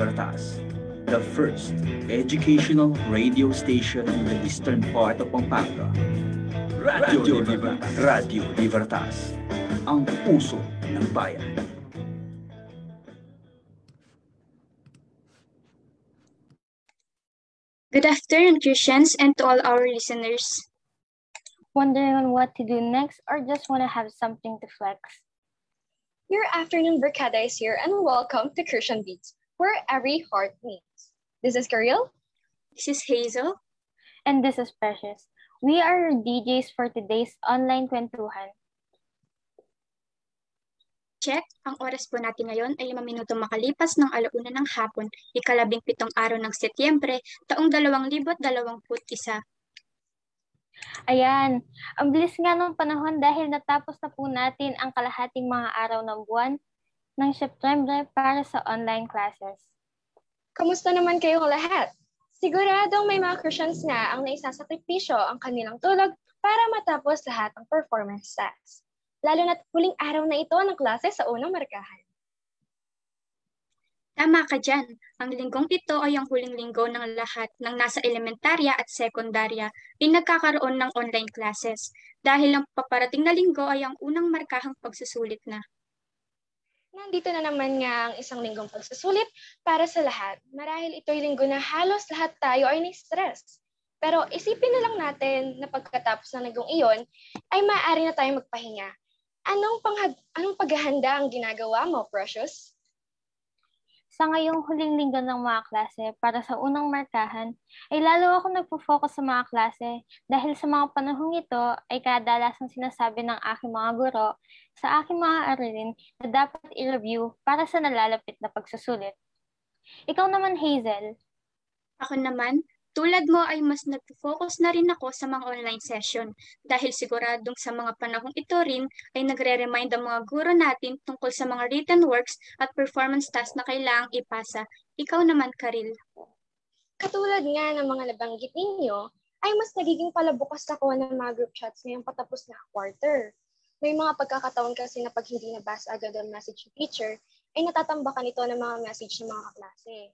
Radio Libertas, the first educational radio station in the eastern part of Pampanga. Radio Libertas, Radio Libertas, ang puso ng bayan. Good afternoon, Christians, and to all our listeners. Wondering on what to do next or just want to have something to flex? Your afternoon Barkada is here and welcome to Christian Beats, where every heart meets. This is Karil. This is Hazel. And this is Precious. We are your DJs for today's online kwentuhan. Check, ang oras po natin ngayon ay 5 minuto makalipas ng alauna ng hapon, ikalabing pitong araw ng Setyembre, taong 2021. Ayan, ang bilis nga ng panahon dahil natapos na po natin ang kalahating mga araw ng buwan ng Setyembre para sa online classes. Kamusta naman kayong lahat? Siguradong may mga Christians nga ang naisasakripisyo ang kanilang tulog para matapos lahat ng performance tasks lalo na't huling araw na ito ng klase sa unang markahan. Tama ka dyan. Ang linggong ito ay ang huling linggo ng lahat ng nasa elementarya at sekundarya pinagkakaroon ng online classes dahil ang paparating na linggo ay ang unang markahang pagsusulit na. Nandito na naman nga ang isang linggong pagsusulit para sa lahat. Marahil ito'y linggo na halos lahat tayo ay na-stress. Pero isipin na lang natin na pagkatapos ng linggong iyon, ay maaari na tayong magpahinga Anong, panghag anong paghahanda ang ginagawa mo, Precious? Sa ngayong huling linggo ng mga klase para sa unang markahan, ay lalo ako nagpo-focus sa mga klase dahil sa mga panahong ito ay kadalasang sinasabi ng aking mga guro sa aking mga aralin na dapat i-review para sa nalalapit na pagsusulit. Ikaw naman, Hazel. Ako naman, tulad mo ay mas nag-focus na rin ako sa mga online session dahil siguradong sa mga panahong ito rin ay nagre-remind ang mga guro natin tungkol sa mga written works at performance tasks na kailangang ipasa. Ikaw naman, Karil. Katulad nga ng mga nabanggit ninyo, ay mas nagiging palabukas ako ng mga group chats ngayong patapos na quarter. May mga pagkakataon kasi na pag hindi nabasa agad ang message ng teacher, ay natatambakan ito ng mga message ng mga kaklase.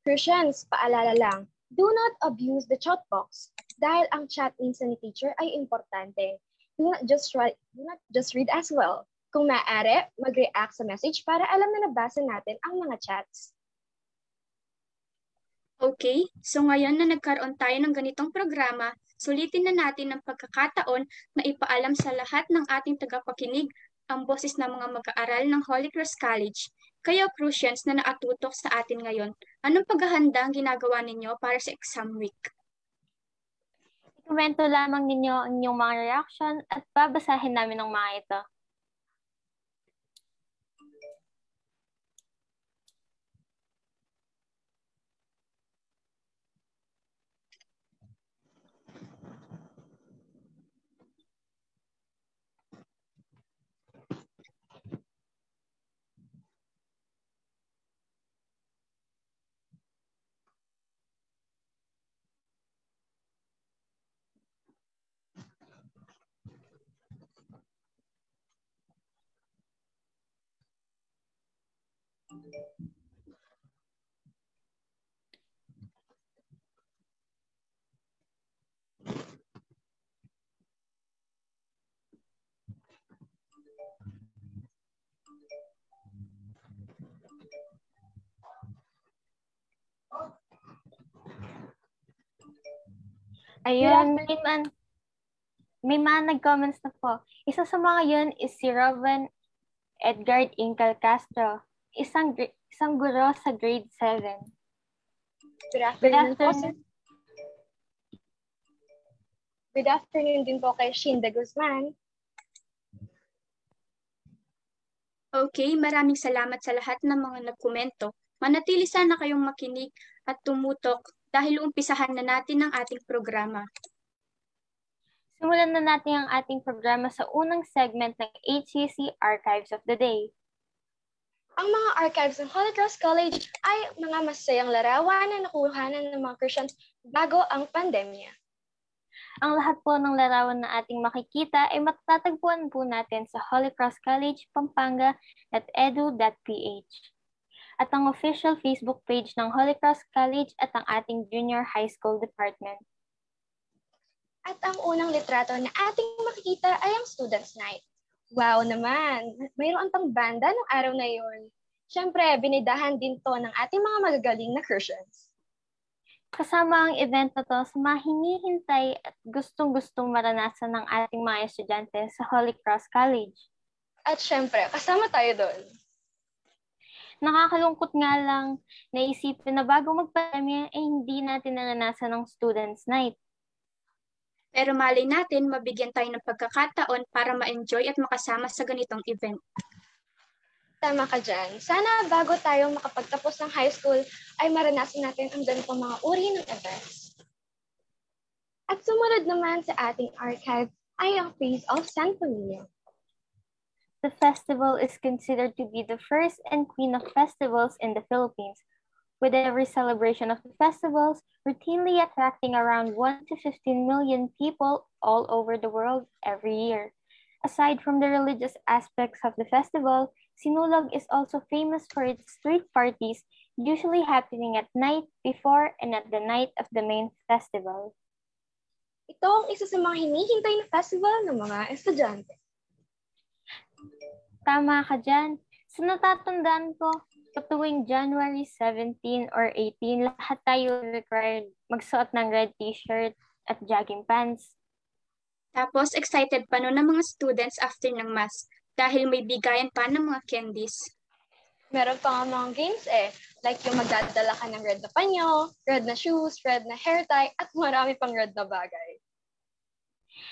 Christians, paalala lang, Do not abuse the chat box dahil ang chat minsan ni teacher ay importante. Do not just write, do not just read as well. Kung maaari, mag-react sa message para alam na nabasa natin ang mga chats. Okay, so ngayon na nagkaroon tayo ng ganitong programa, sulitin na natin ang pagkakataon na ipaalam sa lahat ng ating tagapakinig ang boses ng mga mag-aaral ng Holy Cross College kayo, Prussians na naatutok sa atin ngayon, anong paghahanda ang ginagawa ninyo para sa exam week? Ikomento lamang ninyo ang inyong mga reaction at babasahin namin ang mga ito. Ayun, may man, may mga nag-comments na po. Isa sa mga yun is si Robin Edgar Incal Castro isang, isang guro sa grade 7. Good afternoon, Good afternoon. Good afternoon din po kay Shinda Guzman. Okay, maraming salamat sa lahat ng mga nagkomento. Manatili sana kayong makinig at tumutok dahil umpisahan na natin ang ating programa. Simulan na natin ang ating programa sa unang segment ng HCC Archives of the Day. Ang mga archives ng Holy Cross College ay mga masayang larawan na nakuhanan ng mga Christians bago ang pandemya. Ang lahat po ng larawan na ating makikita ay matatagpuan po natin sa Holy Cross College, Pampanga at edu.ph. at ang official Facebook page ng Holy Cross College at ang ating junior high school department. At ang unang litrato na ating makikita ay ang Students' Night. Wow naman! Mayroon pang banda ng araw na yon. Siyempre, binidahan din to ng ating mga magagaling na Christians. Kasama ang event na to sa mga hinihintay at gustong-gustong maranasan ng ating mga estudyante sa Holy Cross College. At syempre, kasama tayo doon. Nakakalungkot nga lang naisipin na bago magpandemya ay hindi natin naranasan ng Students' Night. Pero malay natin, mabigyan tayo ng pagkakataon para ma-enjoy at makasama sa ganitong event. Tama ka dyan. Sana bago tayo makapagtapos ng high school ay maranasan natin ang ganitong mga uri ng events. At sumunod naman sa ating archive ay ang Face of San Camilo. The festival is considered to be the first and queen of festivals in the Philippines, with every celebration of the festivals routinely attracting around 1 to 15 million people all over the world every year. Aside from the religious aspects of the festival, Sinulog is also famous for its street parties, usually happening at night before and at the night of the main festival. Ito ang isa sa mga hinihintay na festival ng mga estudyante. Tama ka dyan. Sa natatandaan ko, tuwing January 17 or 18, lahat tayo required magsuot ng red t-shirt at jogging pants. Tapos excited pa noon ng mga students after ng mass dahil may bigayan pa ng mga candies. Meron pa nga mga games eh, like yung magdadala ka ng red na panyo, red na shoes, red na hair tie, at marami pang red na bagay.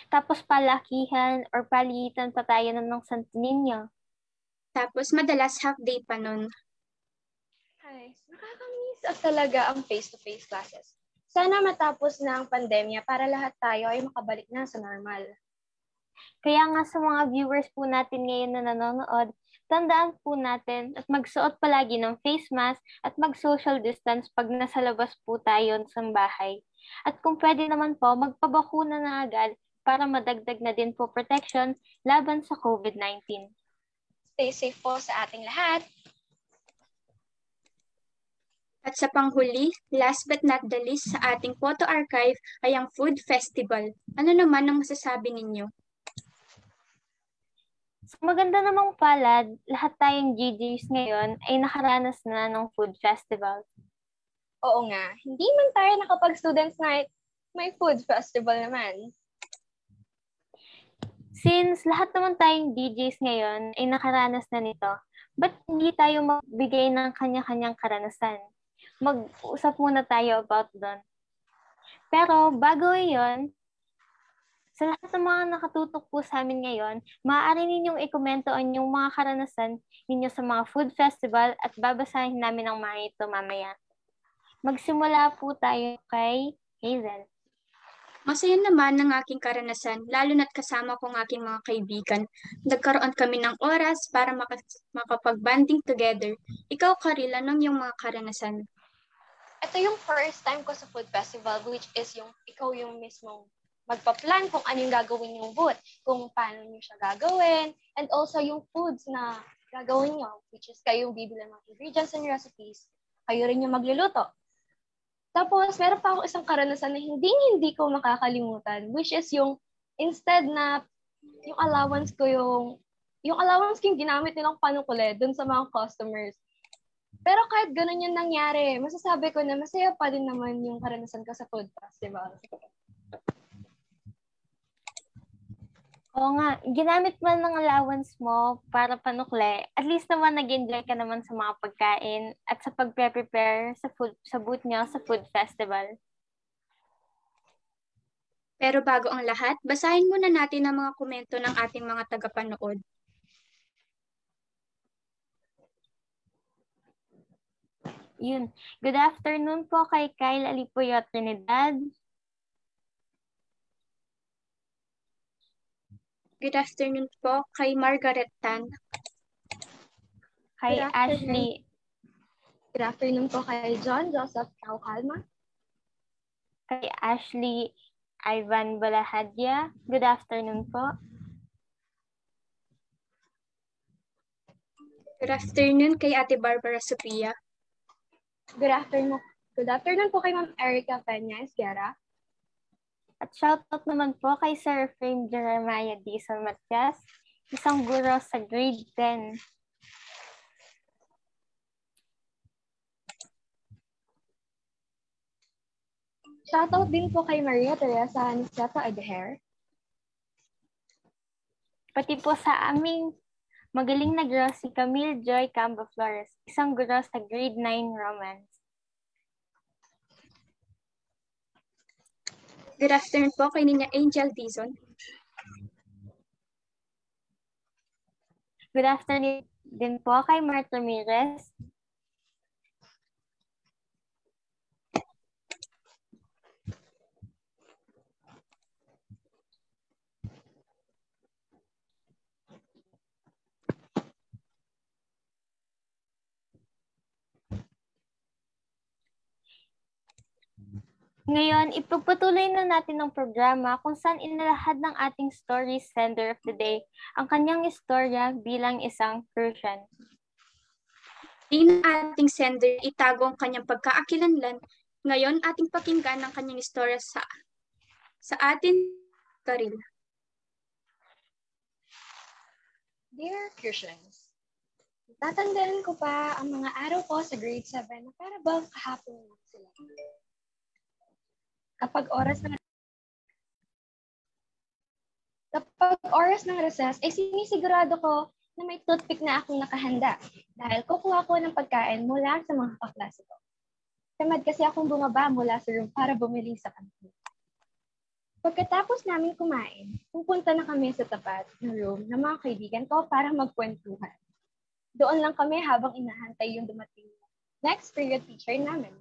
Tapos palakihan or palitan pa tayo ng Santo Niño. Tapos madalas half day pa nun. Ay, nakakamiss at talaga ang face-to-face classes. Sana matapos na ang pandemya para lahat tayo ay makabalik na sa normal. Kaya nga sa mga viewers po natin ngayon na nanonood, tandaan po natin at magsuot palagi ng face mask at mag-social distance pag nasa labas po tayo sa bahay. At kung pwede naman po, magpabakuna na agad para madagdag na din po protection laban sa COVID-19. Stay safe po sa ating lahat. At sa panghuli, last but not the least sa ating photo archive ay ang Food Festival. Ano naman ang masasabi ninyo? So, maganda namang palad, lahat tayong GGs ngayon ay nakaranas na ng food festival. Oo nga, hindi man tayo nakapag-students night, may food festival naman. Since lahat naman tayong DJs ngayon ay nakaranas na nito, ba't hindi tayo magbigay ng kanya-kanyang karanasan? Mag-usap muna tayo about doon. Pero bago yon, sa lahat ng mga nakatutok po sa amin ngayon, maaari ninyong ikomento ang inyong mga karanasan ninyo sa mga food festival at babasahin namin ang mga ito mamaya. Magsimula po tayo kay Hazel. Masaya naman ng aking karanasan, lalo na't kasama ko ang aking mga kaibigan. Nagkaroon kami ng oras para makapag-banding together. Ikaw, Karil, anong yung mga karanasan? Ito yung first time ko sa food festival, which is yung ikaw yung mismong magpa-plan kung ano yung gagawin yung booth, kung paano nyo siya gagawin, and also yung foods na gagawin nyo, which is kayo yung bibili ng ingredients and recipes, kayo rin yung magluluto. Tapos, meron pa ako isang karanasan na hindi hindi ko makakalimutan, which is yung instead na yung allowance ko yung yung allowance ko yung ginamit nilang panukule dun sa mga customers. Pero kahit ganun yung nangyari, masasabi ko na masaya pa din naman yung karanasan ko sa food festival. Oo nga, ginamit man ng allowance mo para panukle, at least naman nag-enjoy ka naman sa mga pagkain at sa pagpe-prepare sa food sa booth niyo sa food festival. Pero bago ang lahat, basahin muna natin ang mga komento ng ating mga tagapanood. Yun. Good afternoon po kay Kyle Alipuyo Trinidad. Good afternoon po kay Margaret Tan. Kay. Ashley. Good afternoon po kay John Joseph Calcalma. Kay Ashley Ivan Balahadya. Good afternoon po. Good afternoon kay Ate Barbara Sofia. Good afternoon. Good afternoon po kay Ma'am Erica Peña Esguera. At shoutout naman po kay Sir Frame Jeremiah Diesel Matias, isang guro sa grade 10. Shoutout din po kay Maria Teresa Aniceto Adher. Pati po sa aming magaling na guro si Camille Joy Camba Flores, isang guro sa grade 9 Romance. Good afternoon po kay Ninya Angel Dizon. Good afternoon din po kay Mark Ramirez. Ngayon, ipagpatuloy na natin ang programa kung saan inalahad ng ating story sender of the day ang kanyang istorya bilang isang Persian. Di na ating sender itago ang kanyang pagkaakilanlan. Ngayon, ating pakinggan ang kanyang istorya sa sa atin karil. Dear Christians, tatandaan ko pa ang mga araw ko sa grade 7 na para bang kahapon lang sila. Kapag oras ng Kapag oras ng recess, ay sinisigurado ko na may toothpick na akong nakahanda dahil kukuha ko ng pagkain mula sa mga kaklase ko. Tamad kasi akong bumaba mula sa room para bumili sa kantin. Pagkatapos namin kumain, pupunta na kami sa tapat ng room ng mga kaibigan ko para magkwentuhan. Doon lang kami habang inahantay yung dumating next period teacher namin.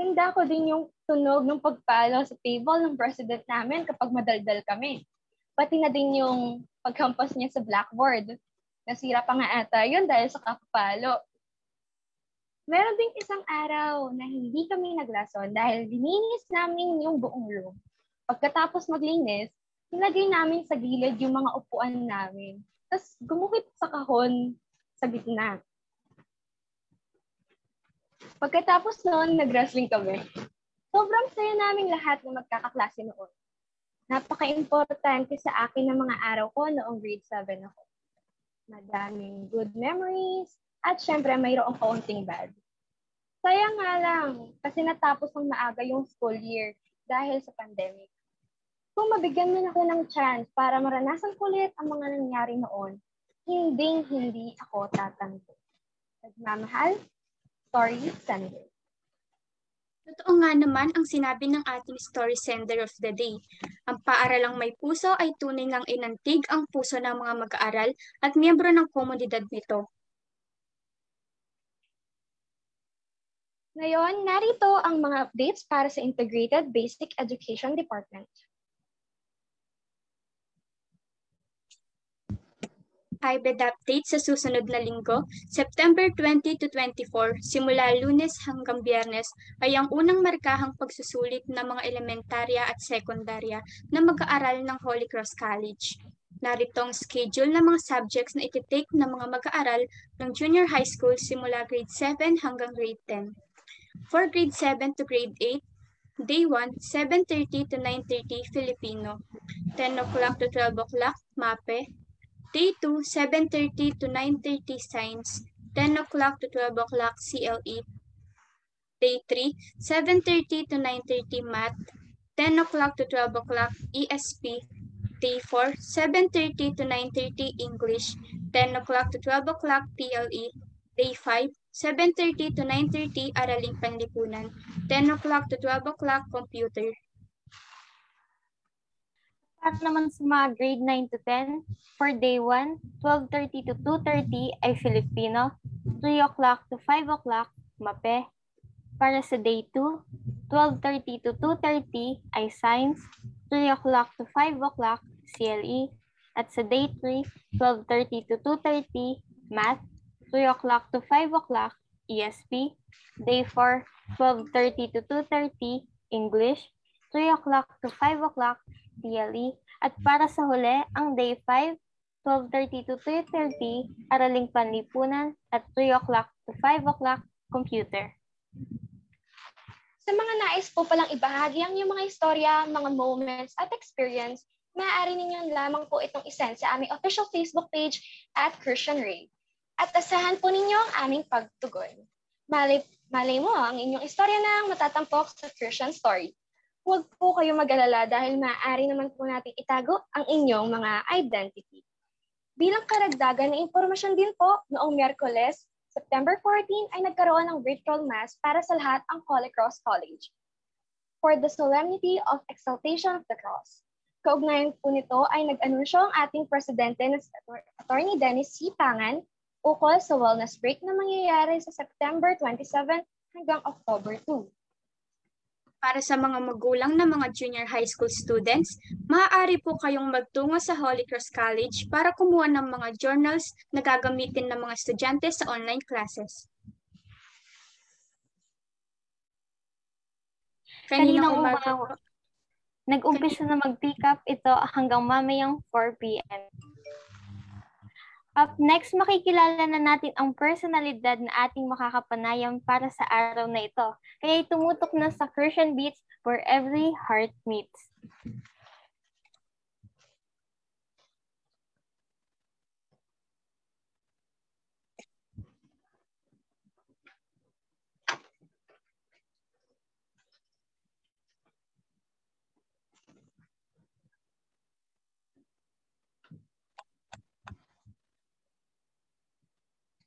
Tanda ko din yung tunog ng pagpalo sa table ng president namin kapag madaldal kami. Pati na din yung paghampas niya sa blackboard. Nasira pa nga ata yun dahil sa kapalo. Meron ding isang araw na hindi kami naglason dahil dininis namin yung buong room. Pagkatapos maglinis, nilagay namin sa gilid yung mga upuan namin. Tapos gumuhit sa kahon sa gitna. Pagkatapos noon, nag-wrestling kami. Sobrang saya namin lahat na magkakaklase noon. Napaka-importante sa akin ng mga araw ko noong grade 7 ako. Madaming good memories, at syempre mayroong kaunting bad. Sayang nga lang, kasi natapos ng maaga yung school year dahil sa pandemic. Kung mabigyan man ako ng chance para maranasan ko ulit ang mga nangyari noon, hindi hindi ako tatanggap. Nagmamahal, story sender. Totoo nga naman ang sinabi ng ating story sender of the day. Ang paaralang may puso ay tunay ngang inantig ang puso ng mga mag-aaral at miyembro ng komunidad nito. Ngayon, narito ang mga updates para sa Integrated Basic Education Department. IBED update sa susunod na linggo, September 20 to 24, simula lunes hanggang biyernes, ay ang unang markahang pagsusulit ng mga elementarya at sekundarya na mag-aaral ng Holy Cross College. Narito ang schedule ng mga subjects na ititake ng mga mag-aaral ng junior high school simula grade 7 hanggang grade 10. For grade 7 to grade 8, Day 1, 7.30 to 9.30 Filipino, 10 o'clock to 12 o'clock MAPE, Day 2, 7.30 to 9.30 Science, 10 o'clock to 12 o'clock CLE. Day 3, 7.30 to 9.30 Math, 10 o'clock to 12 o'clock ESP. Day 4, 7.30 to 9.30 English, 10 o'clock to 12 o'clock PLE. Day 5, 7.30 to 9.30 Araling Panlipunan, 10 o'clock to 12 o'clock Computer. Para naman sa mga grade 9 to 10, for day 1, 12.30 to 2.30 ay Filipino, 3 o'clock to 5 o'clock, MAPE. Para sa day 2, 12.30 to 2.30 ay Science, 3 o'clock to 5 o'clock, CLE. At sa day 3, 12.30 to 2.30, Math, 3 o'clock to 5 o'clock, ESP. Day 4, 12.30 to 2.30, English, 3 o'clock to 5 o'clock, DLE. At para sa huli, ang day 5, 12.30 to 3.30, Araling Panlipunan, at 3 o'clock to 5 o'clock, Computer. Sa mga nais po palang ibahagi ang inyong mga istorya, mga moments, at experience, maaari ninyong lamang po itong isend sa aming official Facebook page at Christian Ray. At asahan po ninyo ang aming pagtugon. Malay, malay mo ang inyong istorya na matatampok sa Christian Story. Huwag po kayo mag-alala dahil maaari naman po natin itago ang inyong mga identity. Bilang karagdagan na impormasyon din po, noong Miyerkules, September 14 ay nagkaroon ng virtual mass para sa lahat ang Holy Cross College for the solemnity of exaltation of the cross. Kaugnayan po nito ay nag-anunsyo ang ating presidente na Attorney Dennis C. Pangan ukol sa wellness break na mangyayari sa September 27 hanggang October 2. Para sa mga magulang na mga junior high school students, maaari po kayong magtungo sa Holy Cross College para kumuha ng mga journals na gagamitin ng mga estudyante sa online classes. Kaninang umaga, nag-umpisa na mag-pick up ito hanggang mamayang 4 p.m. Up next, makikilala na natin ang personalidad na ating makakapanayam para sa araw na ito. Kaya tumutok na sa Christian Beats where every heart meets.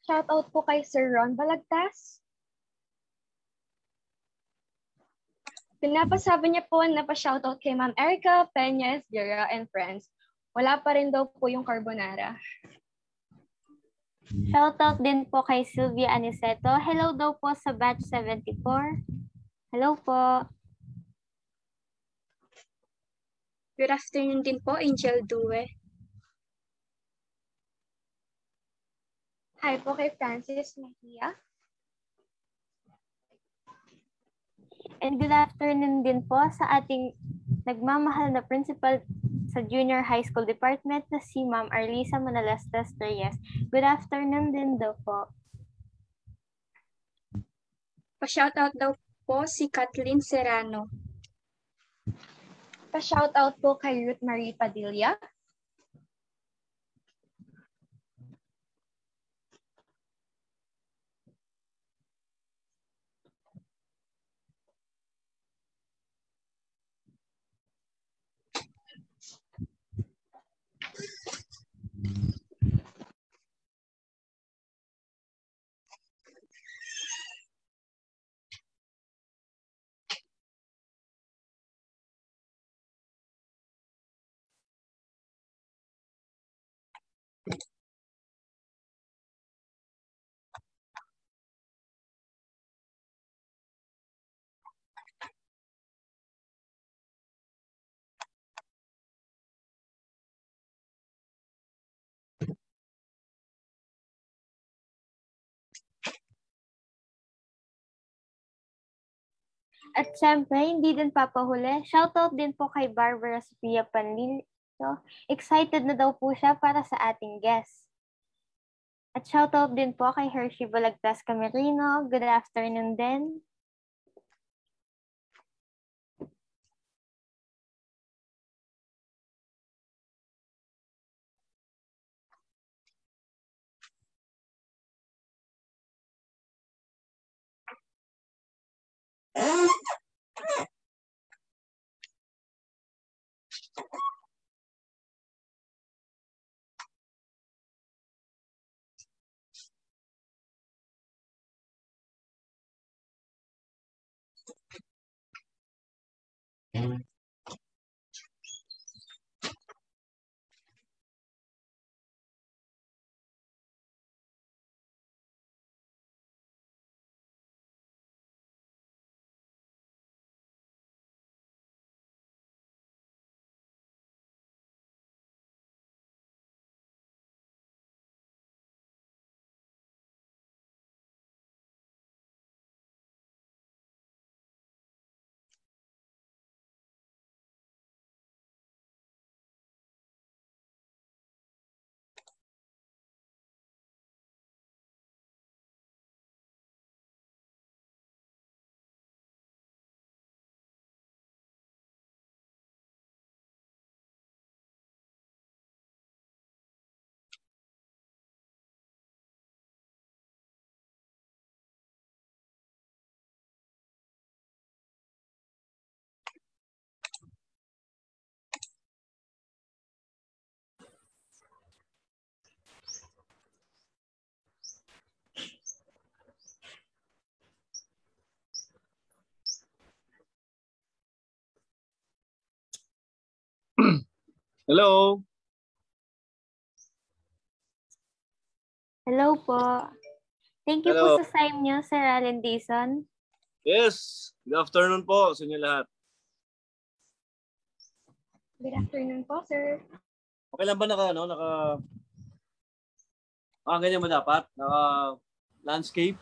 Shoutout po kay Sir Ron Balagtas. Pinapasabi niya po na pa-shoutout kay Ma'am Erica, Peñas, Guerra, and friends. Wala pa rin daw po yung carbonara. Shoutout din po kay Sylvia Aniceto. Hello daw po sa batch 74. Hello po. Good afternoon din po, Angel Due. Hi po kay Francis Mejia. And good afternoon din po sa ating nagmamahal na principal sa Junior High School Department na si Ma'am Arlisa Manalastas Reyes. Good afternoon din daw po. Pa-shoutout daw po si Kathleen Serrano. Pa-shoutout po kay Ruth Marie Padilla. At syempre, hindi din papahuli. Shoutout din po kay Barbara Sofia Panlilio. Excited na daw po siya para sa ating guest. At shoutout din po kay Hershey Balagtas Camerino. Good afternoon din. Amen. Hello. Hello po. Thank you Hello. po sa time niyo, Sir Allen Dizon. Yes. Good afternoon po sa inyo lahat. Good afternoon po, sir. Okay lang ba naka, ano, naka... Ah, ganyan mo dapat? Naka landscape?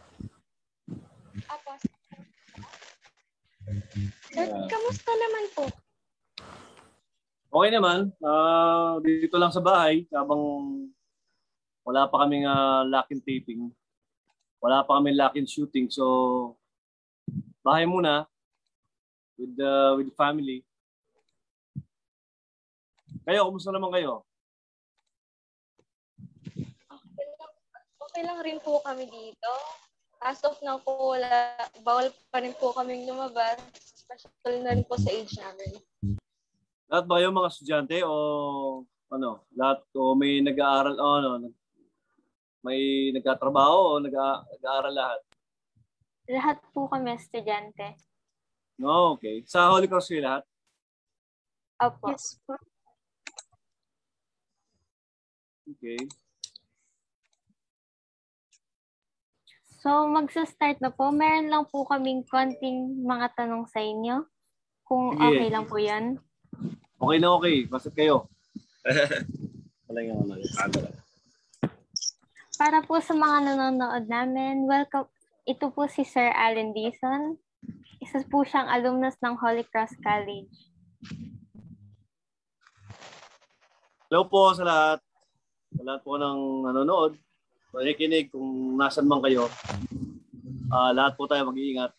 Apo. Sir, kamusta naman po? Okay naman. Ah, dito lang sa bahay habang wala pa kaming uh, lock-in taping. Wala pa kaming lock-in shooting. So, bahay muna with the with family. Kayo, kumusta naman kayo? Okay lang, rin po kami dito. As of now po, wala, bawal pa rin po kaming lumabas. Especially na rin po sa age namin. Lahat ba kayo mga estudyante o ano, lahat o may nag-aaral o ano, may nagtatrabaho o nag- nag-aaral lahat? Lahat po kami estudyante. No, okay. Sa Holy Cross kayo lahat? Opo. Yes po. Okay. So, magsa-start na po. Meron lang po kaming konting mga tanong sa inyo. Kung Sige. okay lang po yan. Okay na okay. Basta kayo. Wala nga. Ano lang. Para po sa mga nanonood namin, welcome. Ito po si Sir Allen Dizon. Isa po siyang alumnus ng Holy Cross College. Hello po sa lahat. Sa lahat po ng nanonood. Pakikinig kung nasan man kayo. Ah, lahat po tayo mag-iingat.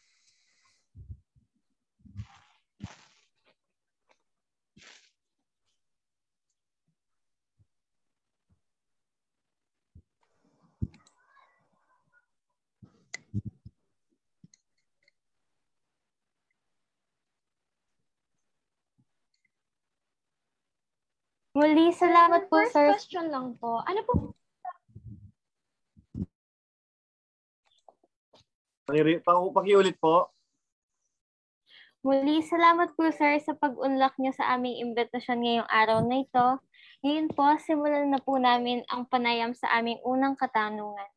Muli, salamat po, First Sir. question lang po. Ano po Pakiulit po. Muli, salamat po, Sir, sa pag-unlock niyo sa aming imbitasyon ngayong araw na ito. Ngayon po, simulan na po namin ang panayam sa aming unang katanungan.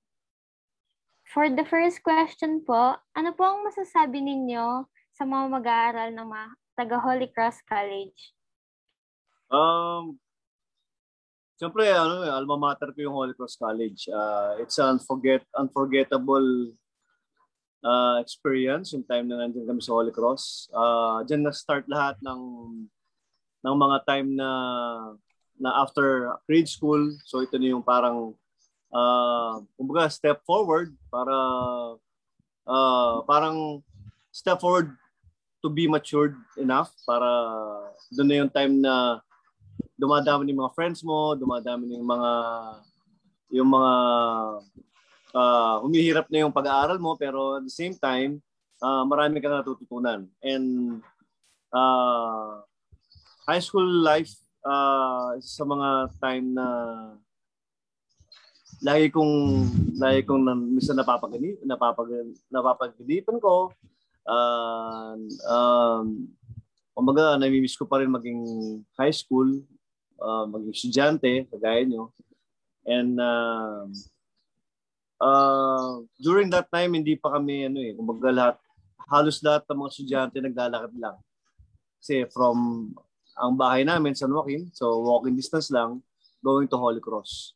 For the first question po, ano po ang masasabi ninyo sa mga mag-aaral ng mga taga Holy Cross College? Um, Siyempre, ano, eh, alma mater ko yung Holy Cross College. Uh, it's an unforget, unforgettable uh, experience yung time na nandiyan kami sa Holy Cross. Uh, Diyan na-start lahat ng ng mga time na na after grade school. So ito na yung parang uh, kumbaga step forward para uh, parang step forward to be matured enough para doon na yung time na dumadami yung mga friends mo, dumadami yung mga yung mga uh, humihirap na yung pag-aaral mo pero at the same time uh, marami kang natututunan. And uh, high school life uh, sa mga time na lagi kong lagi kong na, minsan napapagani napapag napapagdipan ko uh, um kumbaga namimiss ko pa rin maging high school uh, maging estudyante kagaya nyo and uh, uh, during that time hindi pa kami ano eh kumbaga lahat halos lahat ng mga estudyante naglalakad lang. Kasi from ang bahay namin San Joaquin so walking distance lang going to Holy Cross.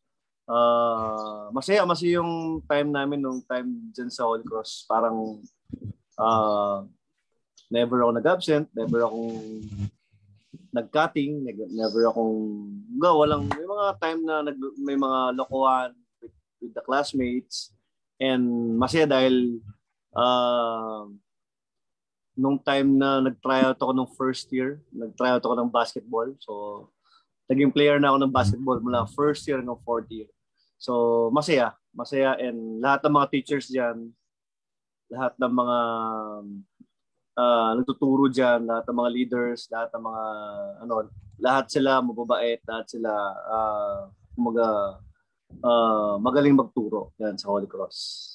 Uh, masaya masaya yung time namin nung time dyan sa Holy Cross. Parang uh, never ako nag-absent never akong nag-cutting never akong ga walang may mga time na nag, may mga lokohan with, with the classmates. And masaya dahil uh, nung time na nag-tryout ako nung first year nag-tryout ako ng basketball. So naging player na ako ng basketball mula first year hanggang fourth year. So, masaya. Masaya. And lahat ng mga teachers diyan, lahat ng mga uh, nagtuturo diyan, lahat ng mga leaders, lahat ng mga ano, lahat sila mababait, lahat sila uh, kumaga uh, magaling magturo yan sa Holy Cross.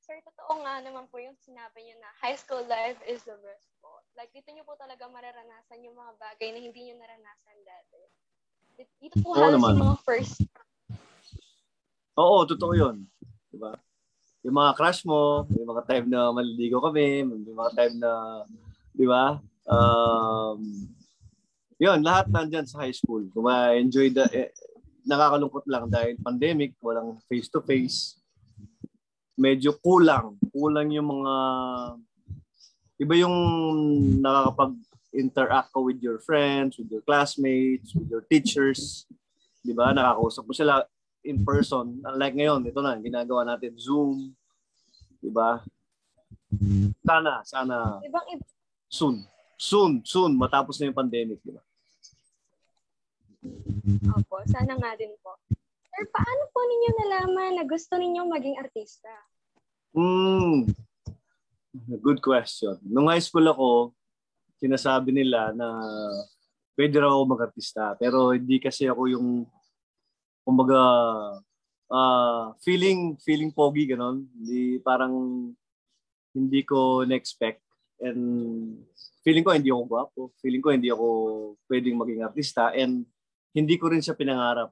Sir, totoo nga naman po yung sinabi niyo na high school life is the best po. Like, dito nyo po talaga mararanasan yung mga bagay na hindi nyo naranasan dati. Dito po Oo halos naman. yung mga first Oo, totoo yun. Diba? Yung mga crush mo, yung mga time na maliligo kami, yung mga time na, di ba? Um, yun, lahat nandyan sa high school. Kung ma-enjoy the, eh, nakakalungkot lang dahil pandemic, walang face-to-face. Medyo kulang. Kulang yung mga, iba yung nakakapag-interact ka with your friends, with your classmates, with your teachers. Di ba? Nakakausap mo sila in person. Unlike ngayon, ito na, ginagawa natin Zoom. Di ba? Sana, sana ibang iba. soon. Soon, soon, matapos na yung pandemic, di ba? Opo, sana nga din po. Sir, paano po ninyo nalaman na gusto ninyong maging artista? Hmm. Good question. Nung high school ako, sinasabi nila na pwede raw ako mag-artista. Pero hindi kasi ako yung, kumbaga, ah, feeling, feeling pogi, ganon. Hindi, parang, hindi ko na-expect. And feeling ko hindi ako gwapo. Feeling ko hindi ako pwedeng maging artista. And hindi ko rin siya pinangarap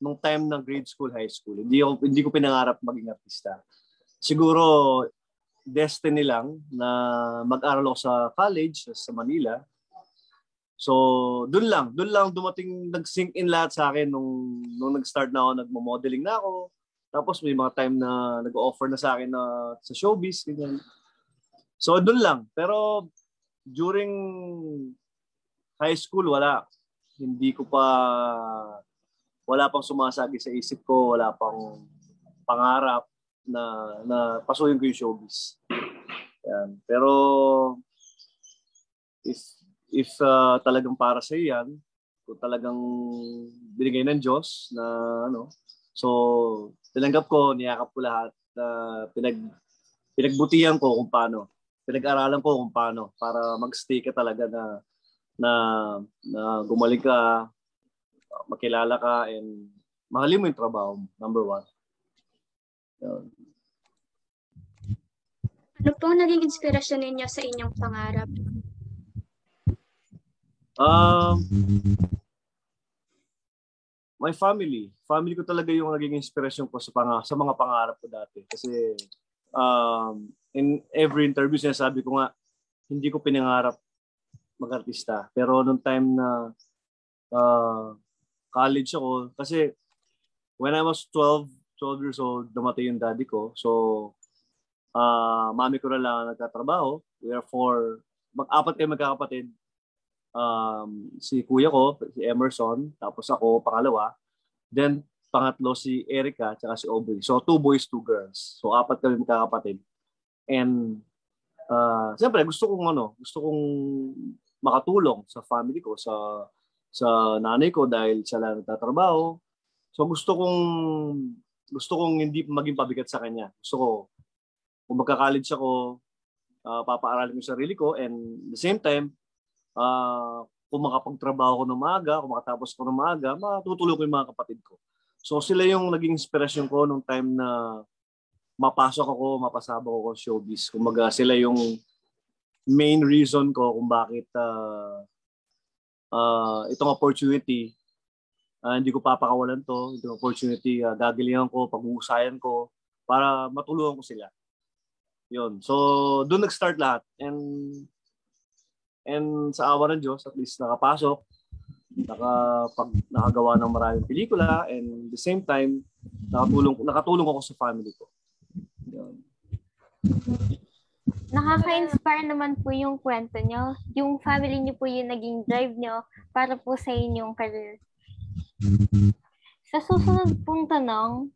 nung time ng grade school, high school. Hindi, ako, hindi ko pinangarap maging artista. Siguro, destiny lang na mag-aral ako sa college sa Manila. So, doon lang, doon lang dumating nag-sink in lahat sa akin nung nung nag-start na ako, nagmo-modeling na ako. Tapos may mga time na nag-offer na sa akin na sa showbiz, ganyan. So, doon lang. Pero during high school, wala. Hindi ko pa wala pang sumasagi sa isip ko, wala pang pangarap na na pasuyin ko yung showbiz. Yan. Pero if if uh, talagang para sa yan, kung talagang binigay ng Diyos na ano, so tinanggap ko, niyakap ko lahat na pinag pinagbutihan ko kung paano. Pinag-aralan ko kung paano para mag-stay ka talaga na na na gumaling ka, makilala ka and mahalin mo yung trabaho number one. Yun. Ano po ang naging inspirasyon ninyo sa inyong pangarap? Um, my family. Family ko talaga yung naging inspiration ko sa, pang sa mga pangarap ko dati. Kasi um, in every interview sinasabi ko nga, hindi ko pinangarap mag-artista. Pero nung time na uh, college ako, kasi when I was 12, 12 years old, dumatay yung daddy ko. So, uh, mami ko na lang nagtatrabaho. Therefore, mag-apat kayo magkakapatid um, si kuya ko, si Emerson, tapos ako, pangalawa. Then, pangatlo si Erica, tsaka si Aubrey. So, two boys, two girls. So, apat kami magkakapatid. And, uh, siyempre, gusto kong, ano, gusto kong makatulong sa family ko, sa sa nanay ko dahil siya lang nagtatrabaho. So, gusto kong, gusto kong hindi maging pabigat sa kanya. Gusto ko, kung magka-college ako, uh, papaaralin ko sarili ko and the same time, uh, kung makapagtrabaho ko ng maaga, kung makatapos ko ng maaga, matutulong ko yung mga kapatid ko. So sila yung naging inspirasyon ko nung time na mapasok ako, mapasabak ako sa showbiz. Kumaga sila yung main reason ko kung bakit uh, uh, itong opportunity, uh, hindi ko papakawalan to, itong opportunity, uh, gagalingan ko, pag-uusayan ko, para matulungan ko sila. Yun. So, doon nag-start lahat. And and sa awa ng Diyos, at least nakapasok, nakapag, nakagawa ng maraming pelikula, and the same time, nakatulong, nakatulong ako sa family ko. Yun. Nakaka-inspire naman po yung kwento nyo. Yung family nyo po yung naging drive nyo para po sa inyong career. Sa susunod pong tanong,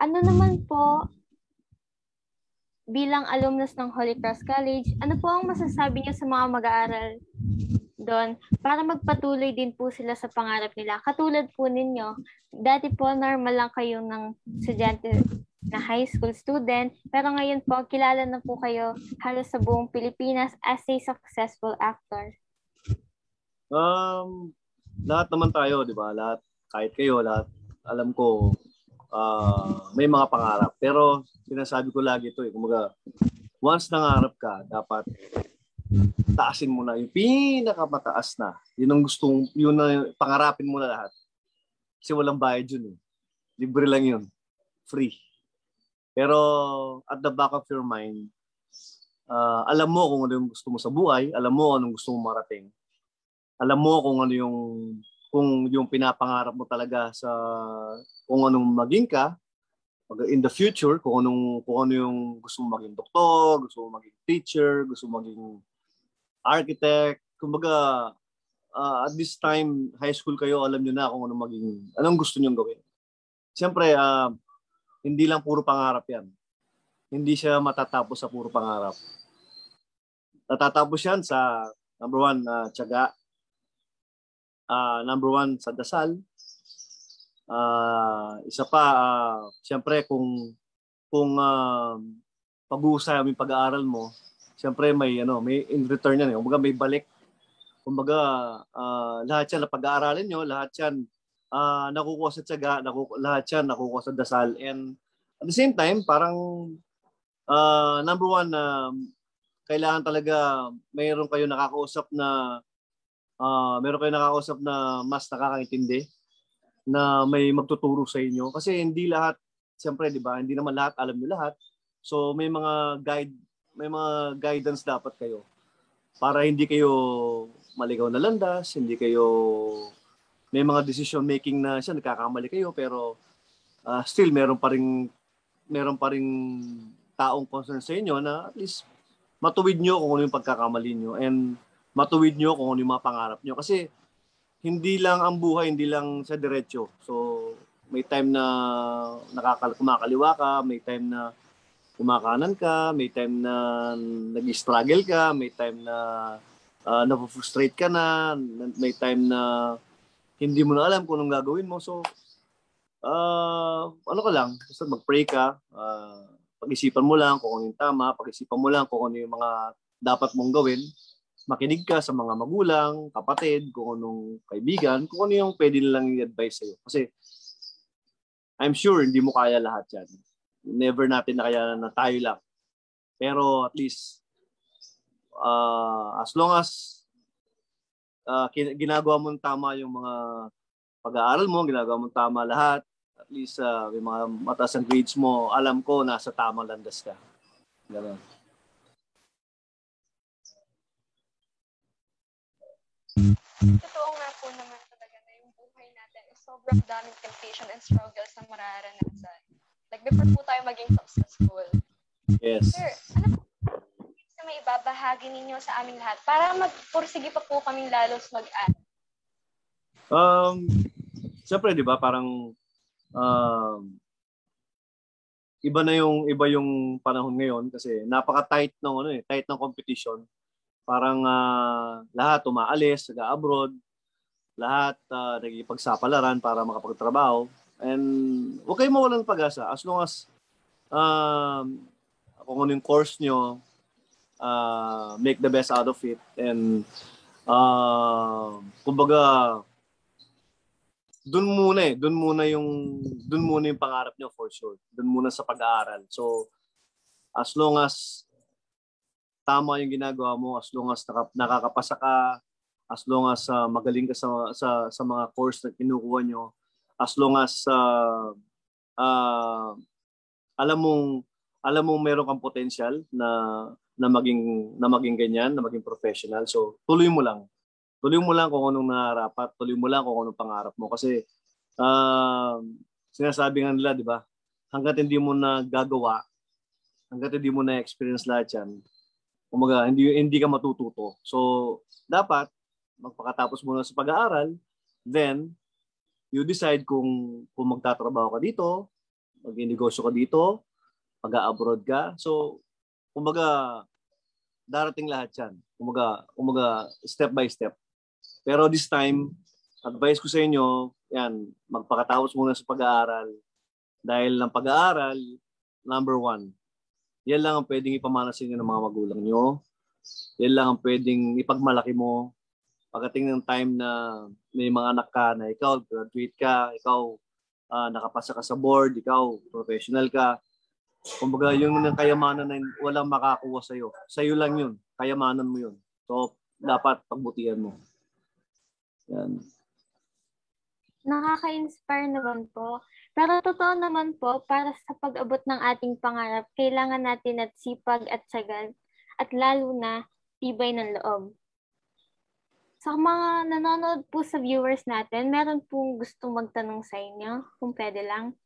ano naman po bilang alumnus ng Holy Cross College, ano po ang masasabi niyo sa mga mag-aaral doon para magpatuloy din po sila sa pangarap nila? Katulad po ninyo, dati po normal lang kayo ng estudyante na high school student, pero ngayon po kilala na po kayo halos sa buong Pilipinas as a successful actor. Um, lahat naman tayo, di ba? Lahat, kahit kayo, lahat, alam ko, uh, may mga pangarap. Pero sinasabi ko lagi ito eh, kumaga, once nangarap ka, dapat taasin mo na yung pinakamataas na. Yun ang gustong, yun na pangarapin mo na lahat. Kasi walang bayad yun eh. Libre lang yun. Free. Pero at the back of your mind, uh, alam mo kung ano yung gusto mo sa buhay, alam mo anong gusto mo marating. Alam mo kung ano yung kung yung pinapangarap mo talaga sa kung anong maging ka in the future kung anong kung ano yung gusto mo maging doktor, gusto mo maging teacher, gusto mo maging architect, kumbaga uh, at this time high school kayo alam niyo na kung ano maging anong gusto niyo gawin. Siyempre uh, hindi lang puro pangarap 'yan. Hindi siya matatapos sa puro pangarap. Natatapos yan sa number one, uh, tiyaga, uh, number one sa dasal. Uh, isa pa, uh, siyempre kung kung uh, pag-uusay yung pag-aaral mo, siyempre may ano, may in return yan, eh. kumbaga may balik. Kumbaga uh, lahat yan na pag-aaralin nyo, lahat yan uh, nakukuha sa tiyaga, nakukuha, lahat yan nakukuha sa dasal. And at the same time, parang uh, number one, uh, kailangan talaga mayroon kayo nakakausap na uh, meron kayo nakakausap na mas nakakaintindi na may magtuturo sa inyo? Kasi hindi lahat siyempre 'di ba hindi naman lahat alam niyo lahat. So may mga guide may mga guidance dapat kayo para hindi kayo maligaw na landas hindi kayo may mga decision making na siya nagkakamali kayo pero uh, still meron pa ring meron pa ring taong concern sa inyo na at least matuwid nyo kung ano yung pagkakamali nyo and matuwid nyo kung ano yung mga pangarap nyo. Kasi hindi lang ang buhay, hindi lang sa diretsyo. So, may time na nakakal kumakaliwa ka, may time na kumakanan ka, may time na nag-struggle ka, may time na uh, na-frustrate ka na, may time na hindi mo na alam kung anong gagawin mo. So, uh, ano ka lang, basta mag-pray ka, uh, pag-isipan mo lang kung ano yung tama, pag-isipan mo lang kung ano yung mga dapat mong gawin, makinig ka sa mga magulang, kapatid, kung anong kaibigan, kung ano yung pwede nilang i-advise sa'yo. Kasi I'm sure hindi mo kaya lahat yan. Never natin na kaya na tayo lang. Pero at least, uh, as long as uh, ginagawa mo tama yung mga pag-aaral mo, ginagawa mo tama lahat, at least uh, may mga mataas ang grades mo, alam ko nasa tamang landas ka. Ganun. Totoo nga po naman talaga na yung buhay natin is sobrang daming temptation and struggles na mararanasan. Like before po tayo maging successful. Yes. Sir, ano po na may ibabahagi ninyo sa aming lahat para magpursige pa po kaming lalos mag-aral? Um, Siyempre, di ba, parang um, iba na yung iba yung panahon ngayon kasi napaka-tight ng ano eh, tight ng competition parang uh, lahat umaalis, nag-abroad, lahat uh, nagipagsapalaran para makapagtrabaho. And huwag kayong mawalan pag-asa as long as uh, kung ano yung course nyo, uh, make the best out of it. And uh, kumbaga, dun muna eh, dun muna yung dun muna yung pangarap nyo for sure. Dun muna sa pag-aaral. So as long as tama yung ginagawa mo as long as nakakapasa ka, as long as uh, magaling ka sa, sa, sa mga course na kinukuha nyo, as long as uh, uh, alam mong alam mong meron kang potential na na maging na maging ganyan, na maging professional. So, tuloy mo lang. Tuloy mo lang kung anong nangarap tuloy mo lang kung anong pangarap mo kasi uh, sinasabi nga nila, 'di ba? Hangga't hindi mo na gagawa, hangga't hindi mo na experience lahat 'yan, Kumaga, hindi, hindi ka matututo. So, dapat, magpakatapos muna sa pag-aaral, then, you decide kung, kung magtatrabaho ka dito, mag-negosyo ka dito, mag-abroad ka. So, kumaga, darating lahat yan. Kumaga, kumaga, step by step. Pero this time, advice ko sa inyo, yan, magpakatapos muna sa pag-aaral. Dahil ng pag-aaral, number one, yan lang ang pwedeng ipamana sa inyo ng mga magulang nyo. Yan lang ang pwedeng ipagmalaki mo. Pagdating ng time na may mga anak ka na ikaw, graduate ka, ikaw uh, nakapasa ka sa board, ikaw professional ka. Kumbaga, yung ng kayamanan na walang makakuha sa'yo. Sa'yo lang yun. Kayamanan mo yun. So, dapat pagbutihan mo. Yan. Nakaka-inspire naman po. Pero totoo naman po, para sa pag-abot ng ating pangarap, kailangan natin at sipag at sagal at lalo na tibay ng loob. Sa mga nanonood po sa viewers natin, meron pong gustong magtanong sa inyo, kung pwede lang.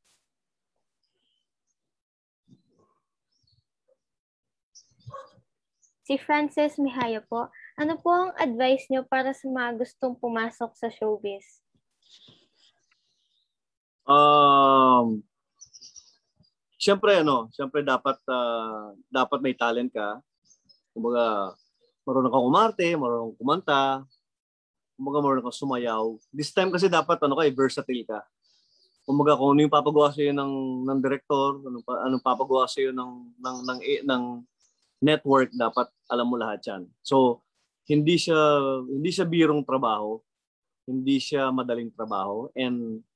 Si Frances Mihaya po, ano po ang advice niyo para sa mga gustong pumasok sa showbiz? Um, Siyempre ano, siyempre dapat uh, dapat may talent ka. Kumbaga, marunong kang umarte, marunong kumanta, kumbaga marunong kang sumayaw. This time kasi dapat ano ka, eh, versatile ka. Kumbaga kung ano yung papagawa sa iyo ng ng director, anong anong papagawa sa iyo ng ng ng ng network, dapat alam mo lahat 'yan. So, hindi siya hindi siya birong trabaho, hindi siya madaling trabaho and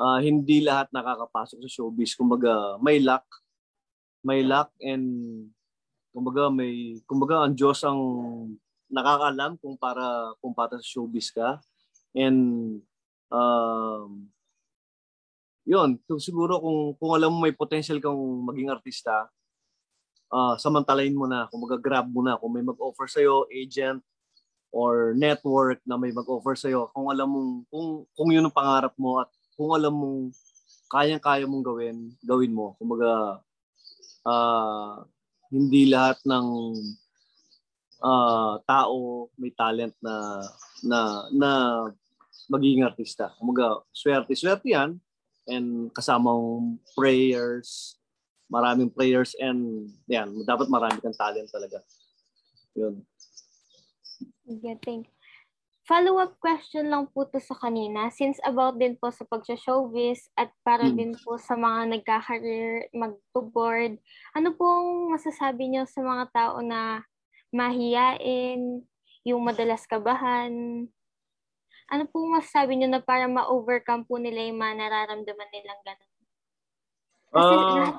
uh, hindi lahat nakakapasok sa showbiz. Kumbaga, may luck. May luck and kumbaga may kumbaga ang Diyos ang nakakaalam kung para kung para sa showbiz ka. And um yun, so siguro kung kung alam mo may potential kang maging artista, uh, samantalain mo na, kung grab mo na, kung may mag-offer sa'yo, agent, or network na may mag-offer sa'yo, kung alam mong, kung, kung yun ang pangarap mo at kung alam mong kayang-kaya mong gawin, gawin mo. Kumbaga, uh, hindi lahat ng uh, tao may talent na na na magiging artista. Kumbaga, swerte-swerte yan and kasamang prayers, maraming prayers and yan, dapat marami kang talent talaga. Yun. Yeah. Follow-up question lang po to sa kanina, since about din po sa pag-showbiz at para hmm. din po sa mga nagka-career, mag-board, ano pong masasabi niyo sa mga tao na mahiyain, yung madalas kabahan? Ano pong masasabi niyo na para ma-overcome po nila yung mga nararamdaman nilang ganun? Kasi uh, lahat,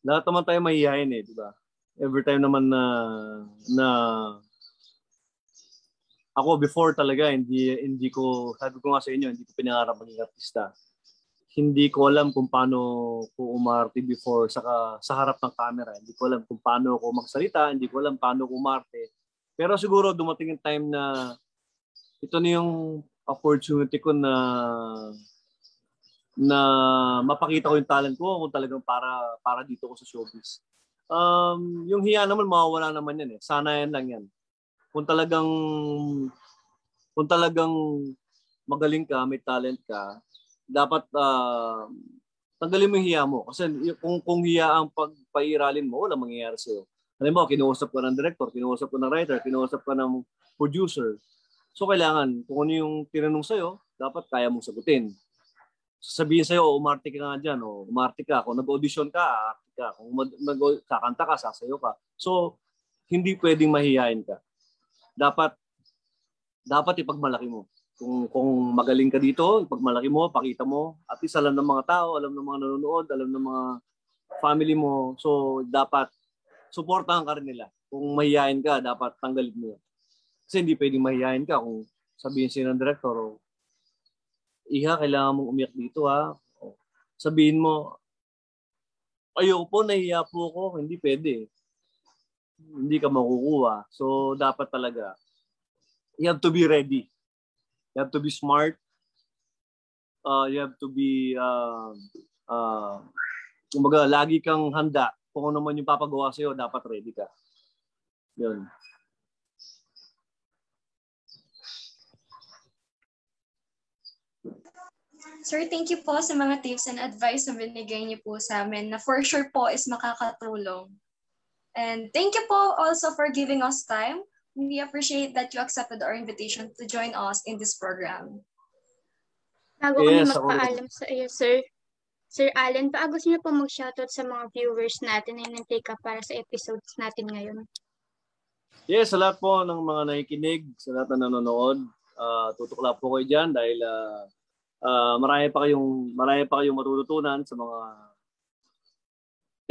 lahat naman tayo mahihayin eh, di ba? Every time naman na na ako before talaga hindi hindi ko sabi ko nga sa inyo hindi ko pinangarap maging artista. Hindi ko alam kung paano ko umarte before sa sa harap ng camera. Hindi ko alam kung paano ako magsalita, hindi ko alam paano ko umarte. Pero siguro dumating yung time na ito na yung opportunity ko na na mapakita ko yung talent ko kung talagang para para dito ko sa showbiz. Um, yung hiya naman mawawala naman yan eh. Sana yan lang yan kung talagang kung talagang magaling ka, may talent ka, dapat uh, tanggalin mo yung hiya mo. Kasi kung, kung hiya ang pagpairalin mo, wala mangyayari sa'yo. Halimbawa, kinuusap ka ng director, kinuusap ka ng writer, kinuusap ka ng producer. So, kailangan, kung ano yung tinanong sa'yo, dapat kaya mong sagutin. Sabihin sa'yo, oh, umarte ka nga dyan, o oh, umarte ka. Kung nag-audition ka, aarte ka. Kung mag- kakanta ka, sasayo ka. So, hindi pwedeng mahihayin ka dapat dapat ipagmalaki mo. Kung kung magaling ka dito, ipagmalaki mo, pakita mo. At least alam ng mga tao, alam ng mga nanonood, alam ng mga family mo. So dapat suportahan ka rin nila. Kung mahihayin ka, dapat tanggalin mo. Kasi hindi pwedeng mahihayin ka kung sabihin siya ng director, oh, Iha, kailangan mong umiyak dito ha. Oh, sabihin mo, ayoko po, nahiya po ako. Hindi pwede hindi ka makukuha. So, dapat talaga, you have to be ready. You have to be smart. Uh, you have to be, uh, uh, kumbaga, lagi kang handa. Kung ano man yung papagawa sa'yo, dapat ready ka. Yun. Sir, thank you po sa mga tips and advice na binigay niyo po sa amin na for sure po is makakatulong And thank you po also for giving us time. We appreciate that you accepted our invitation to join us in this program. Bago yes, kami magpaalam sa iyo, sir, Sir Allen, gusto niyo po mag-shoutout sa mga viewers natin na nag-take up para sa episodes natin ngayon. Yes, sa lahat po ng mga nakikinig, sa lahat na nanonood, uh, tutukla po kayo dyan dahil uh, uh, marami pa kayong marami pa kayong matututunan sa mga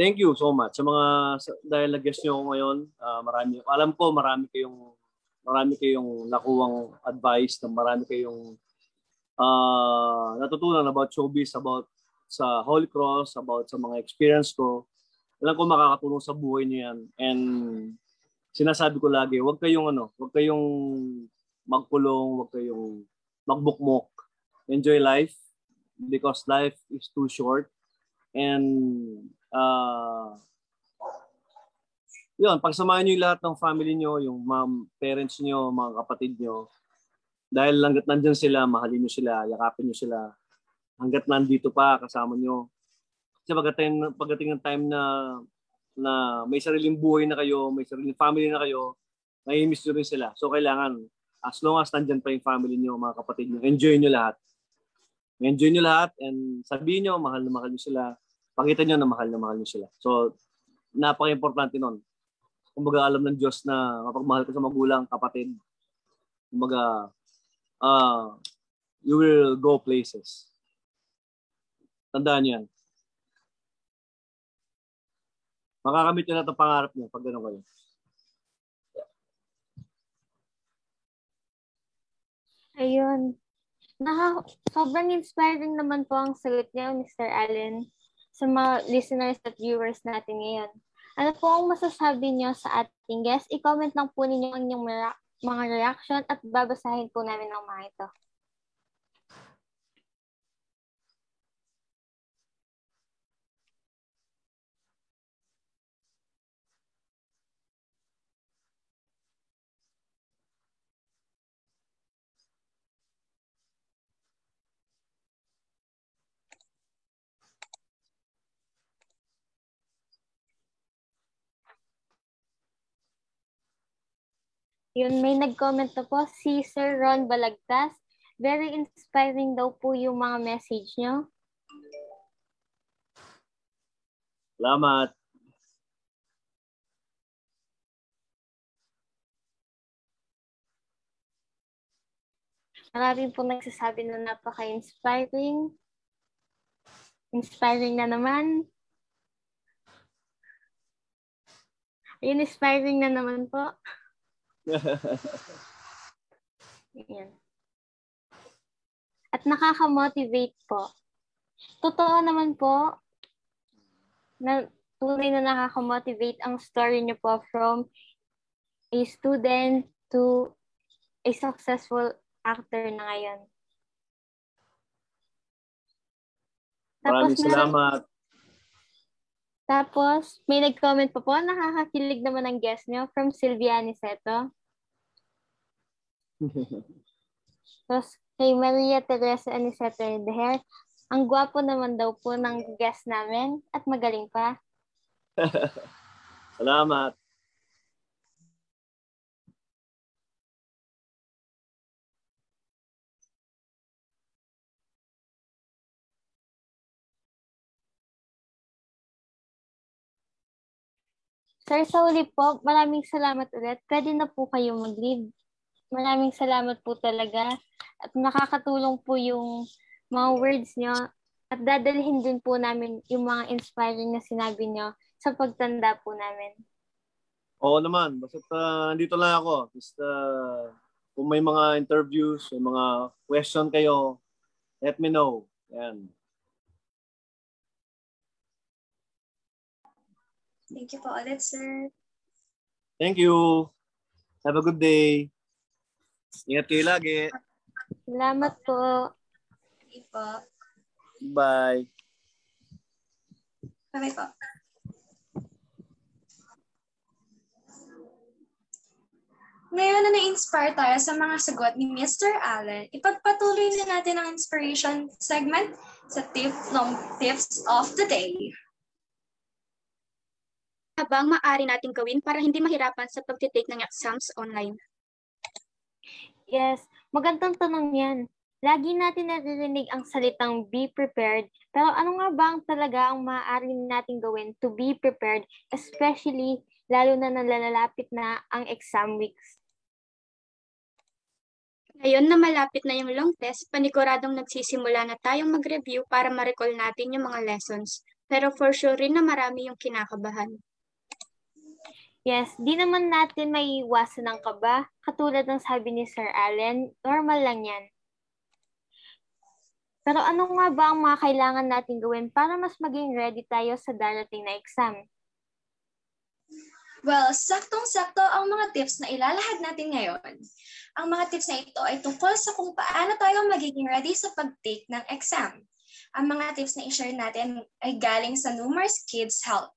thank you so much sa mga sa- dahil nag-guest niyo ako ngayon. Ah, marami alam ko marami kayong marami kayong nakuwang advice, na marami kayong ah natutunan about showbiz, about sa Holy Cross, about sa mga experience ko. Alam ko makakatulong sa buhay niyo yan. And sinasabi ko lagi, huwag kayong ano, huwag kayong magkulong, huwag kayong magbukmok. Enjoy life because life is too short. And uh, yun, pagsamahan niyo yung lahat ng family niyo, yung mom, parents niyo, mga kapatid niyo. Dahil langgat nandyan sila, mahalin niyo sila, yakapin niyo sila. Hanggat nandito pa, kasama niyo. Kasi pagdating, pagdating ng time na na may sariling buhay na kayo, may sariling family na kayo, may miss nyo rin sila. So kailangan, as long as nandyan pa yung family niyo, mga kapatid niyo, enjoy niyo lahat. Enjoy niyo lahat and sabihin niyo, mahal na mahal niyo sila. Pakita niyo na mahal na mahal niyo sila. So, napaka-importante nun. Kumbaga, alam ng Diyos na kapag ka sa magulang, kapatid, kumbaga, uh, you will go places. Tandaan niyo yan. Makakamit nyo lahat ng pangarap niyo pag gano'n kayo. Ayun. Naka, sobrang inspiring naman po ang sagot niya, Mr. Allen, sa mga listeners at viewers natin ngayon. Ano po ang masasabi niyo sa ating guest? I-comment lang po ninyo ang inyong mga, reaction at babasahin po namin ang mga ito. Yun, may nag-comment na po si Sir Ron Balagtas. Very inspiring daw po yung mga message nyo. Salamat. Marami po nagsasabi na napaka-inspiring. Inspiring na naman. Ayun, inspiring na naman po. Yan. At nakaka-motivate po. Totoo naman po na tunay na nakaka-motivate ang story niyo po from a student to a successful actor na ngayon. Maraming meron- salamat. Tapos, may nag-comment pa po, nakakakilig naman ang guest nyo from Sylvia Aniceto. Tapos, kay Maria Teresa Aniceto Deher, ang gwapo naman daw po ng guest namin at magaling pa. Salamat. Sir, sa uli po, maraming salamat ulit. Pwede na po kayo mag-leave. Maraming salamat po talaga. At nakakatulong po yung mga words nyo. At dadalhin din po namin yung mga inspiring na sinabi nyo sa pagtanda po namin. Oo naman. Basta uh, nandito lang ako. Basta kung may mga interviews, may mga question kayo, let me know. Yan. Thank you po ulit, sir. Thank you. Have a good day. Ingat kayo lagi. Salamat po. You po. Bye. Bye po. Ngayon na na-inspire tayo sa mga sagot ni Mr. Allen, ipagpatuloy na natin ang inspiration segment sa tip ng tips of the day. Habang maaari natin gawin para hindi mahirapan sa pagtitake ng exams online. Yes, magandang tanong yan. Lagi natin naririnig ang salitang be prepared, pero ano nga ba ang talaga ang maaari natin gawin to be prepared, especially lalo na nalalapit na ang exam weeks? Ngayon na malapit na yung long test, paniguradong nagsisimula na tayong mag-review para ma-recall natin yung mga lessons. Pero for sure rin na marami yung kinakabahan. Yes, di naman natin may iwasan ng kaba. Katulad ng sabi ni Sir Allen, normal lang yan. Pero ano nga ba ang mga kailangan natin gawin para mas maging ready tayo sa darating na exam? Well, saktong-sakto ang mga tips na ilalahad natin ngayon. Ang mga tips na ito ay tungkol sa kung paano tayo magiging ready sa pag-take ng exam. Ang mga tips na i-share natin ay galing sa Numerous Kids Health.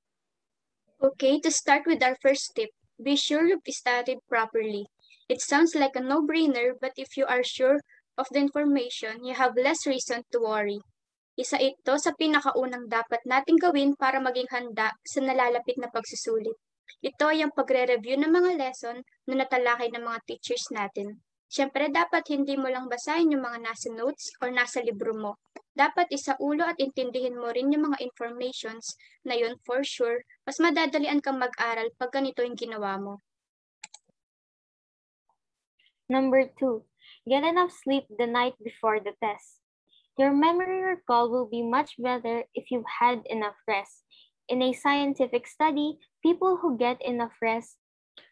Okay, to start with our first tip, be sure you've studied properly. It sounds like a no-brainer, but if you are sure of the information, you have less reason to worry. Isa ito sa pinakaunang dapat nating gawin para maging handa sa nalalapit na pagsusulit. Ito ay ang pagre-review ng mga lesson na natalakay ng mga teachers natin. Siyempre, dapat hindi mo lang basahin yung mga nasa notes or nasa libro mo. Dapat isaulo at intindihin mo rin yung mga informations na yun for sure, mas madadalian kang mag-aral pag ganito yung ginawa mo. Number two, get enough sleep the night before the test. Your memory recall will be much better if you've had enough rest. In a scientific study, people who get enough rest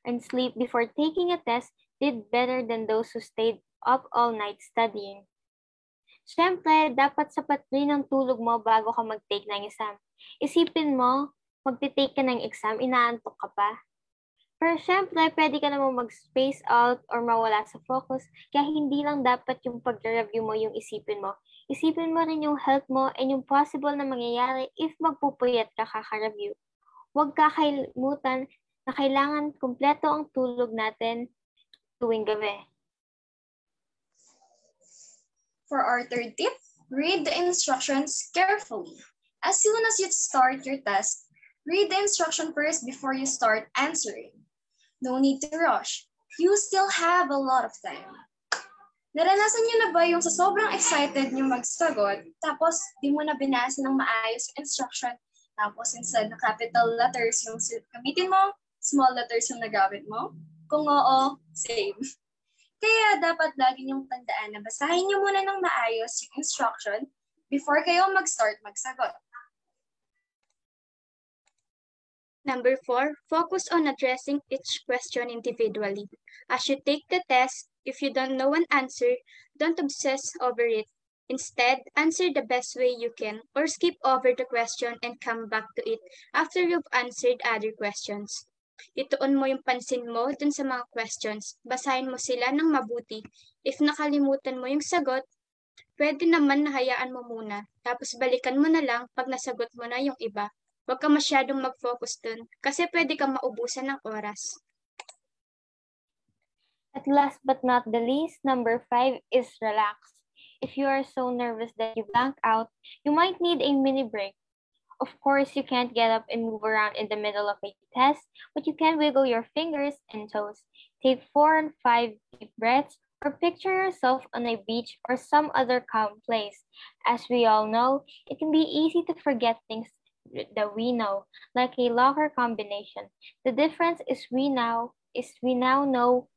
and sleep before taking a test did better than those who stayed up all night studying. Siyempre, dapat sapat rin ang tulog mo bago ka mag-take ng exam. Isipin mo, magte-take ka ng exam, inaantok ka pa. Pero syempre, pwede ka naman mag-space out or mawala sa focus, kaya hindi lang dapat yung pag-review mo yung isipin mo. Isipin mo rin yung health mo and yung possible na mangyayari if magpupuyat ka kaka-review. Huwag kakalimutan na kailangan kumpleto ang tulog natin tuwing gabi. For our third tip, read the instructions carefully. As soon as you start your test, read the instruction first before you start answering. No need to rush. You still have a lot of time. Naranasan niyo na ba yung sa sobrang excited niyo magsagot, tapos di mo na binasa ng maayos yung instruction, tapos instead na capital letters yung gamitin mo, small letters yung nagamit mo? Kung oo, same. Kaya dapat lagi niyong tandaan na basahin niyo muna ng maayos yung instruction before kayo mag-start magsagot. Number four, focus on addressing each question individually. As you take the test, if you don't know an answer, don't obsess over it. Instead, answer the best way you can or skip over the question and come back to it after you've answered other questions. Ituon mo yung pansin mo dun sa mga questions. Basahin mo sila ng mabuti. If nakalimutan mo yung sagot, pwede naman nahayaan mo muna. Tapos balikan mo na lang pag nasagot mo na yung iba. Huwag ka masyadong mag-focus dun kasi pwede kang maubusan ng oras. At last but not the least, number five is relax. If you are so nervous that you blank out, you might need a mini break. Of course, you can't get up and move around in the middle of a test, but you can wiggle your fingers and toes. Take four and five deep breaths, or picture yourself on a beach or some other calm place. As we all know, it can be easy to forget things that we know, like a locker combination. The difference is we now is we now know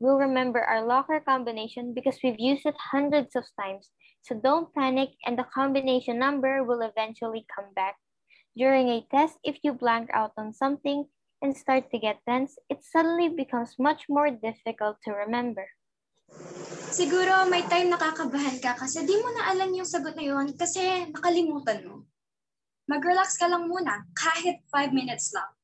we'll remember our locker combination because we've used it hundreds of times. So don't panic and the combination number will eventually come back. During a test, if you blank out on something and start to get tense, it suddenly becomes much more difficult to remember. Siguro may time nakakabahan ka kasi di mo na alam yung sagot na yun kasi nakalimutan mo. Mag-relax ka lang muna kahit 5 minutes lang.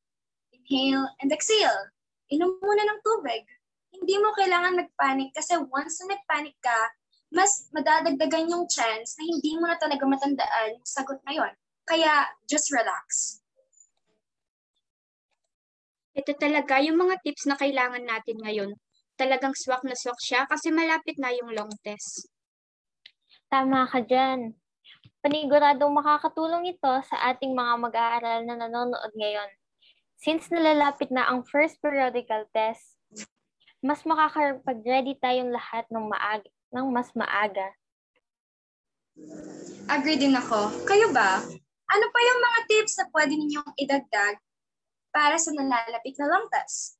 Inhale and exhale. Inom muna ng tubig. Hindi mo kailangan nagpanic kasi once na nagpanic ka, mas madadagdagan yung chance na hindi mo na talaga matandaan yung sagot na yon. Kaya, just relax. Ito talaga yung mga tips na kailangan natin ngayon. Talagang swak na swak siya kasi malapit na yung long test. Tama ka dyan. Paniguradong makakatulong ito sa ating mga mag-aaral na nanonood ngayon. Since nalalapit na ang first periodical test, mas makakapag-ready tayong lahat ng, maaga, ng mas maaga. Agree din ako. Kayo ba? Ano pa yung mga tips na pwede ninyong idagdag para sa nalalapit na long test?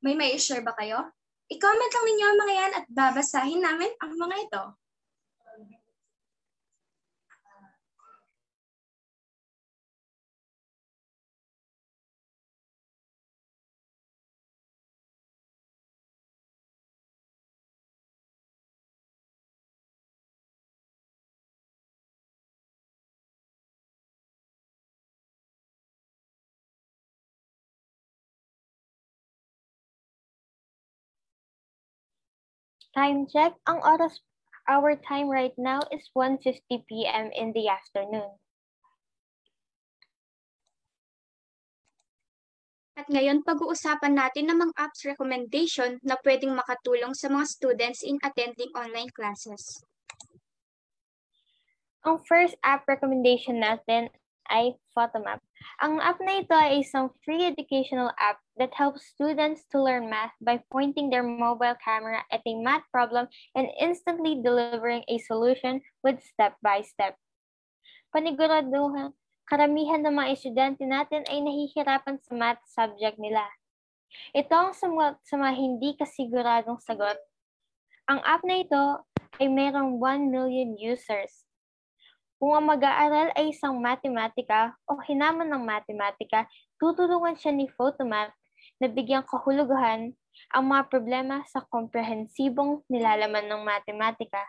May may share ba kayo? I-comment lang ninyo ang mga yan at babasahin namin ang mga ito. Time check, ang oras, our time right now is 1.50 p.m. in the afternoon. At ngayon, pag-uusapan natin ng mga apps recommendation na pwedeng makatulong sa mga students in attending online classes. Ang first app recommendation natin ay Photomap. Ang app na ito ay isang free educational app that helps students to learn math by pointing their mobile camera at a math problem and instantly delivering a solution with step-by-step. Paniguraduhan, karamihan ng mga estudyante natin ay nahihirapan sa math subject nila. Ito ang mga, sa mga hindi kasiguradong sagot. Ang app na ito ay mayroong 1 million users. Kung ang mag-aaral ay isang matematika o hinaman ng matematika, tutulungan siya ni Photomap na bigyang kahulugan ang mga problema sa komprehensibong nilalaman ng matematika.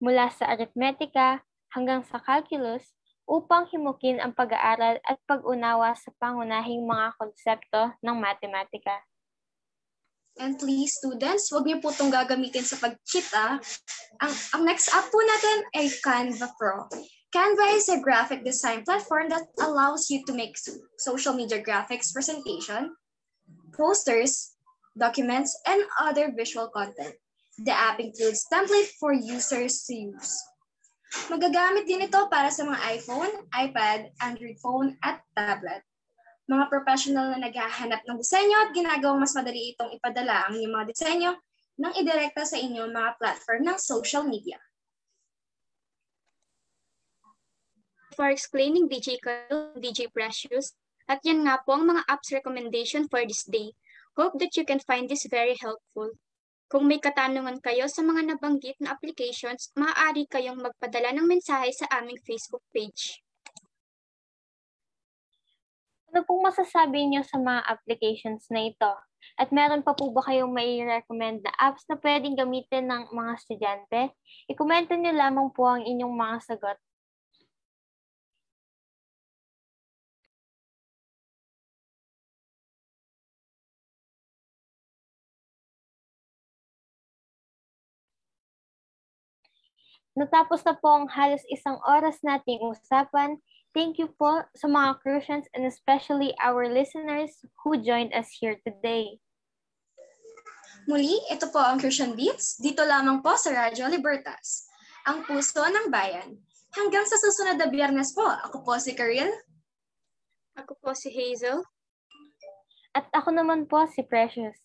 Mula sa arithmetika hanggang sa calculus, upang himukin ang pag-aaral at pag-unawa sa pangunahing mga konsepto ng matematika. And please, students, huwag niyo po itong gagamitin sa pag-cheat, ah. Ang, ang next app po natin ay Canva Pro. Canva is a graphic design platform that allows you to make social media graphics presentation, posters, documents, and other visual content. The app includes template for users to use. Magagamit din ito para sa mga iPhone, iPad, Android phone, at tablet. Mga professional na naghahanap ng disenyo at ginagawang mas madali itong ipadala ang inyong mga disenyo nang idirekta sa inyong mga platform ng social media. For explaining DJ Carl, DJ Precious, at yan nga po ang mga apps recommendation for this day. Hope that you can find this very helpful. Kung may katanungan kayo sa mga nabanggit na applications, maaari kayong magpadala ng mensahe sa aming Facebook page. Ano pong masasabi niyo sa mga applications na ito? At meron pa po ba kayong may recommend na apps na pwedeng gamitin ng mga estudyante? I-komento niyo lamang po ang inyong mga sagot. Natapos na po ang halos isang oras nating usapan. Thank you po sa mga Crucians and especially our listeners who joined us here today. Muli, ito po ang Crucian Beats, dito lamang po sa Radyo Libertas, ang puso ng bayan. Hanggang sa susunod na biyernes po, ako po si Karil. Ako po si Hazel. At ako naman po si Precious.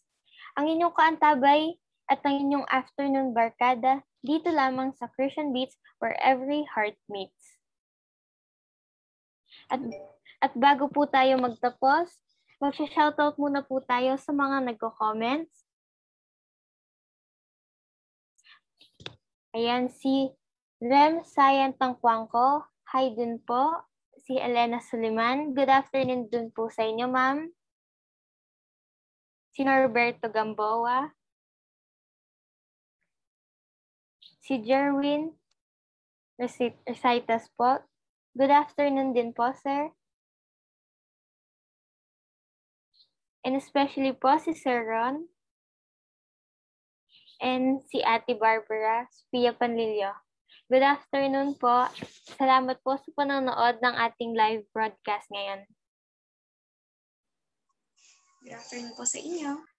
Ang inyong kaantabay at ang inyong afternoon barkada dito lamang sa Christian Beats where every heart meets. At, at bago po tayo magtapos, mag-shoutout muna po tayo sa mga nagko-comments. Ayan, si Rem Sayan Tangkwangko. Hi din po. Si Elena Suliman. Good afternoon dun po sa inyo, ma'am. Si Norberto Gamboa. Si Jerwin Recitas po. Good afternoon din po, sir. And especially po si Sir Ron. And si Ate Barbara Spia Panlilio. Good afternoon po. Salamat po sa panonood ng ating live broadcast ngayon. Good afternoon po sa inyo.